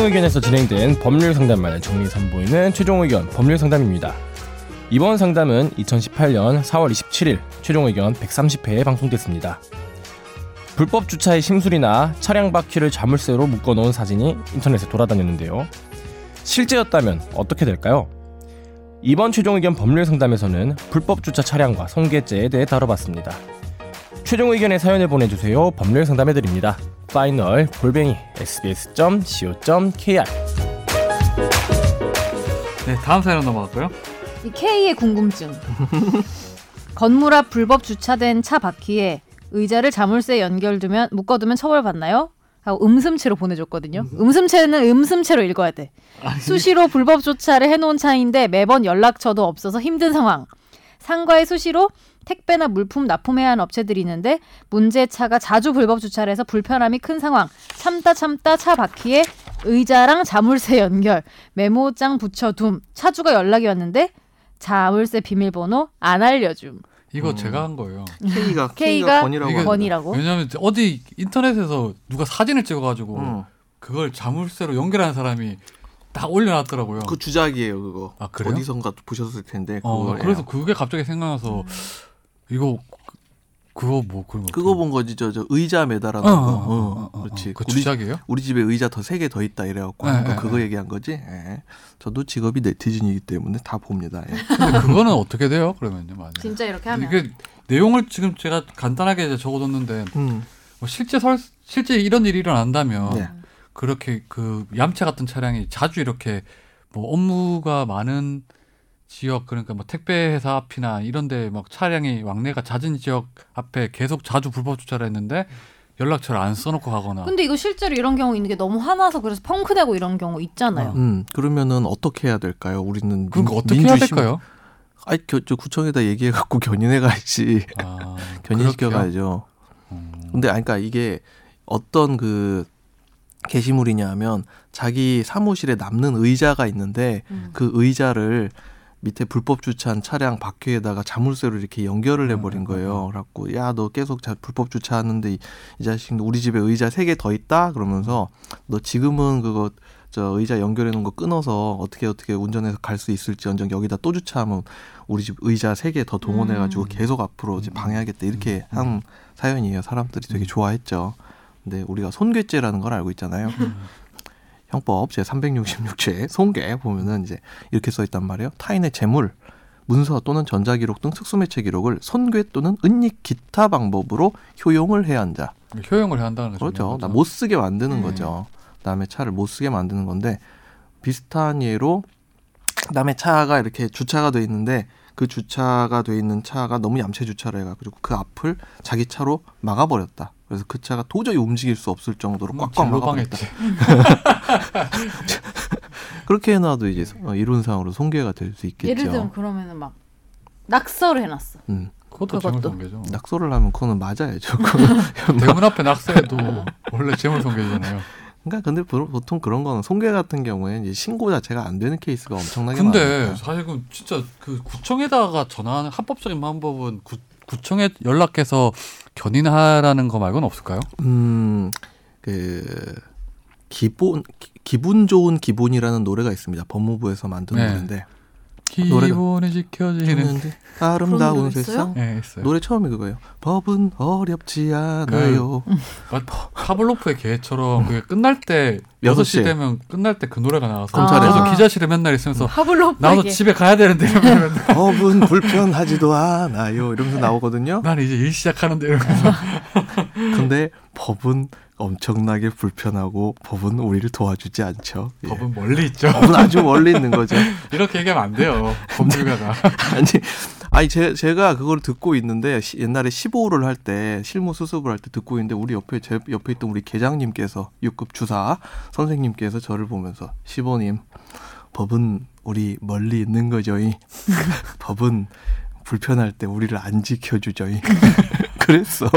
최종 의견에서 진행된 법률 상담만을 정리 선보이는 최종 의견 법률 상담입니다. 이번 상담은 2018년 4월 27일 최종 의견 130회에 방송됐습니다. 불법 주차의 심술이나 차량 바퀴를 자물쇠로 묶어놓은 사진이 인터넷에 돌아다녔는데요. 실제였다면 어떻게 될까요? 이번 최종 의견 법률 상담에서는 불법 주차 차량과 손괴죄에 대해 다뤄봤습니다. 최종 의견의 사연을 보내주세요. 법률 상담해드립니다. 파이널 골뱅이 sbs.co.kr 네, 다음 사연 넘어갈까요? 이 K의 궁금증. 건물 앞 불법 주차된 차 바퀴에 의자를 자물쇠 연결두면 묶어두면 처벌받나요? 하고 음슴체로 보내줬거든요. 음슴체는 음슴체로 읽어야 돼. 수시로 불법 주차를 해놓은 차인데 매번 연락처도 없어서 힘든 상황. 상가에 수시로 택배나 물품 납품해야 하는 업체들이 있는데 문제 차가 자주 불법 주차를 해서 불편함이 큰 상황. 참다 참다 차 바퀴에 의자랑 자물쇠 연결, 메모장 붙여둠. 차주가 연락이 왔는데 자물쇠 비밀번호 안 알려줌. 이거 음. 제가 한 거예요. K가 K가 K가 권이라고 이게 합니다. 번이라고. 왜냐하면 어디 인터넷에서 누가 사진을 찍어가지고 음. 그걸 자물쇠로 연결하는 사람이 딱 올려놨더라고요. 그 주작이에요 그거. 아, 그래요? 어디선가 보셨을 텐데 어. 그래서 그게 갑자기 생각나서 이거 그- 그거 뭐 그런 거 그거 본 거지 저, 저 의자 매달아 어, 놓은 어, 거. 어, 어, 어, 어, 그렇지. 그 우리, 주작이에요? 우리 집에 의자 더 세 개 더 있다 이래갖고 네, 네, 그거 네. 얘기한 거지. 예. 저도 직업이 네티즌이기 때문에 다 봅니다. 예. 근데 그거는 어떻게 돼요? 그러면요, 만약 진짜 이렇게 하면. 이게 내용을 지금 제가 간단하게 이제 적어뒀는데 음. 뭐 실제 설 실제 이런 일이 일어난다면 네. 그렇게 그 얌체 같은 차량이 자주 이렇게 뭐 업무가 많은 지역 그러니까 뭐 택배 회사 앞이나 이런데 막 차량이 왕래가 잦은 지역 앞에 계속 자주 불법 주차를 했는데 연락처를 안 써놓고 가거나 근데 이거 실제로 이런 경우 있는 게 너무 화나서 그래서 펑크 내고 이런 경우 있잖아요. 음. 그러면은 어떻게 해야 될까요? 우리는 그러니까 민- 어떻게 해야 민주심- 될까요? 아이 겨, 저 구청에다 얘기해 갖고 견인해 가야지. 아, 견인시켜? 가야죠. 음. 근데 아니 그러니까 이게 어떤 그 게시물이냐 하면 자기 사무실에 남는 의자가 있는데 음. 그 의자를 밑에 불법 주차한 차량 바퀴에다가 자물쇠로 이렇게 연결을 해버린 음, 음, 거예요. 그래갖고 야 너 계속 자, 불법 주차하는데 이, 이 자식 우리 집에 의자 세 개 더 있다 그러면서 너 지금은 그거 저 의자 연결해 놓은 거 끊어서 어떻게 어떻게 운전해서 갈 수 있을지 언정 여기다 또 주차하면 우리 집 의자 세 개 더 동원해가지고 음. 계속 앞으로 이제 음, 방해하겠다 이렇게 음, 한 사연이에요. 사람들이 되게 음. 좋아했죠. 근데 우리가 손괴죄라는 걸 알고 있잖아요. 음. 형법 제 366죄 손괴 보면은 이제 이렇게 써 있단 말이에요. 타인의 재물, 문서 또는 전자기록 등 특수매체 기록을 손괴 또는 은닉 기타 방법으로 효용을 해야 한 자. 효용을 해야 한다는 거죠. 그렇죠. 나 못 쓰게 만드는 음. 거죠. 남의 차를 못 쓰게 만드는 건데 비슷한 예로 남의 차가 이렇게 주차가 돼 있는데 그 주차가 돼 있는 차가 너무 얌체 주차를 해가지고 그 앞을 자기 차로 막아버렸다. 그래서 그 차가 도저히 움직일 수 없을 정도로 꽉꽉 막아버렸다. 그렇게 해놔도 이제 어, 이론상으로 손괴가 될 수 있겠죠. 예를 들면 그러면은 막 낙서를 해놨어. 음, 그것도 그것도. 재물손괴죠. 낙서를 하면 그거는 맞아야죠. 그거는 대문 앞에 낙서해도 원래 재물손괴잖아요. 그러니까 근데 보- 보통 그런 거는 손괴 같은 경우에 이제 신고 자체가 안 되는 케이스가 엄청나게 근데 많아요. 사실 그 진짜 그 구청에다가 전화하는 합법적인 방법은 구, 구청에 연락해서 견인하라는 거 말고는 없을까요? 음, 그 기본 기- 기분 좋은 기본이라는 노래가 있습니다. 법무부에서 만든 네. 노래인데 기본이 지켜지는 아름다운? 세상 네, 있어요. 노래 처음이 그거예요. 법은 어렵지 않아요. 막 파블로프의 개처럼 그게 끝날 때 여섯 6시 시에. 되면 끝날 때 그 노래가 나와서 검찰에서. 저도 기자실에 맨날 있으면서 하블로 나도 집에 가야 되는데 이러면 법은 불편하지도 않아요. 이러면서 나오거든요. 난 이제 일 시작하는데 이러면서 근데 법은 엄청나게 불편하고 법은 우리를 도와주지 않죠. 예. 법은 멀리 있죠. 법은 아주 멀리 있는 거죠. 이렇게 얘기하면 안 돼요. 법률가가. 아니, 아니 제, 제가 그걸 듣고 있는데 시- 옛날에 15호를 할 때 실무 수습을 할 때 듣고 있는데 우리 옆에 제 옆에 있던 우리 계장님께서 6급 주사 선생님께서 저를 보면서 15님 법은 우리 멀리 있는 거죠이 법은 불편할 때 우리를 안 지켜주죠이 그랬어.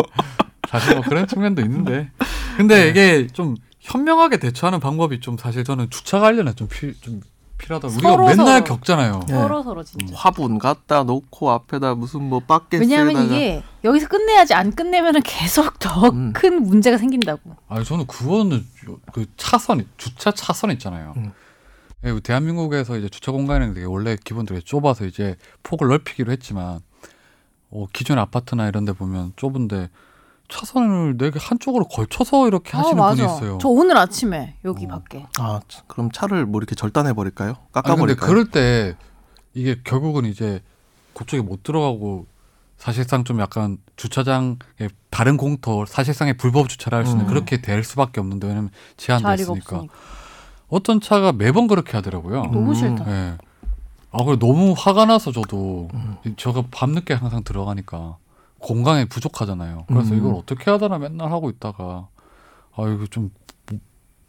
사실 뭐 그런 측면도 있는데. 근데 이게 좀 현명하게 대처하는 방법이 좀 사실 저는 주차 관련해 좀, 필, 좀 필요하다. 서로 우리가 맨날 서로. 겪잖아요. 네. 서로 서로 진짜. 화분 갖다 놓고 앞에다 무슨 뭐 바켓에다가 왜냐하면 이게 여기서 끝내야지 안 끝내면은 계속 더 음. 큰 문제가 생긴다고. 아니 저는 그거는 그 차선 주차 차선 있잖아요. 음. 예, 대한민국에서 이제 주차 공간이 되게 원래 기본적으로 좁아서 이제 폭을 넓히기로 했지만 어, 기존 아파트나 이런 데 보면 좁은데 차선을 내게 한쪽으로 걸쳐서 이렇게 하시는 아, 분이. 있어요. 저 오늘 아침에 여기 어. 밖에. 아 참, 그럼 차를 뭐 이렇게 절단해 버릴까요? 아니, 근데 깎아 버릴까요? 그럴 때 이게 결국은 이제 그쪽에 못 들어가고 사실상 좀 약간 주차장에 다른 공터 사실상의 불법 주차를 할 수 있는 음. 그렇게 될 수밖에 없는데 왜냐면 제한돼 있으니까 없으니까. 어떤 차가 매번 그렇게 하더라고요. 너무 음. 싫다. 예. 아, 그래 너무 화가 나서 저도 음. 제가 밤늦게 항상 들어가니까 공간이 부족하잖아요. 그래서 음. 이걸 어떻게 하다나 맨날 하고 있다가 아 이거 좀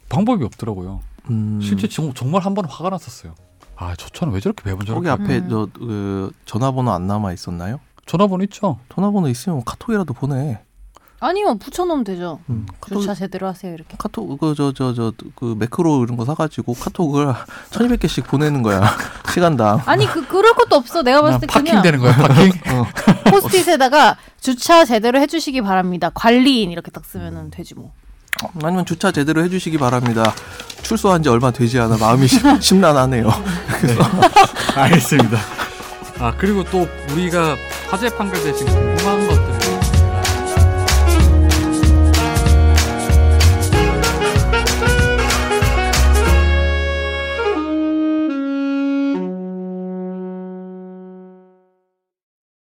방법이 없더라고요. 음, 실제 정- 정말 한 번 화가 났었어요. 아, 저 차는 왜 저렇게 매번 저렇게 거기 앞에 음. 저 그 전화번호 안 남아 있었나요? 전화번호 있죠? 전화번호 있으면 카톡이라도 보내. 아니요 붙여놓으면 되죠. 음, 카톡 주차 제대로 하세요 이렇게. 카톡 그저 저 저 그 매크로 이런 거 사가지고 카톡을 1200개씩 보내는 거야 시간당. 아니 그 그럴 것도 없어. 내가 봤을 그냥 때 파킹 그냥 되는 거예요, 파킹? 포스트잇에다가 주차 제대로 해주시기 바랍니다. 관리인 이렇게 딱 쓰면은 되지 뭐. 아니면 주차 제대로 해주시기 바랍니다. 출소한 지 얼마 되지 않아 마음이 심, 심란하네요. 알겠습니다. 아, 그리고 또 우리가 화재 판결 대신 궁금한 것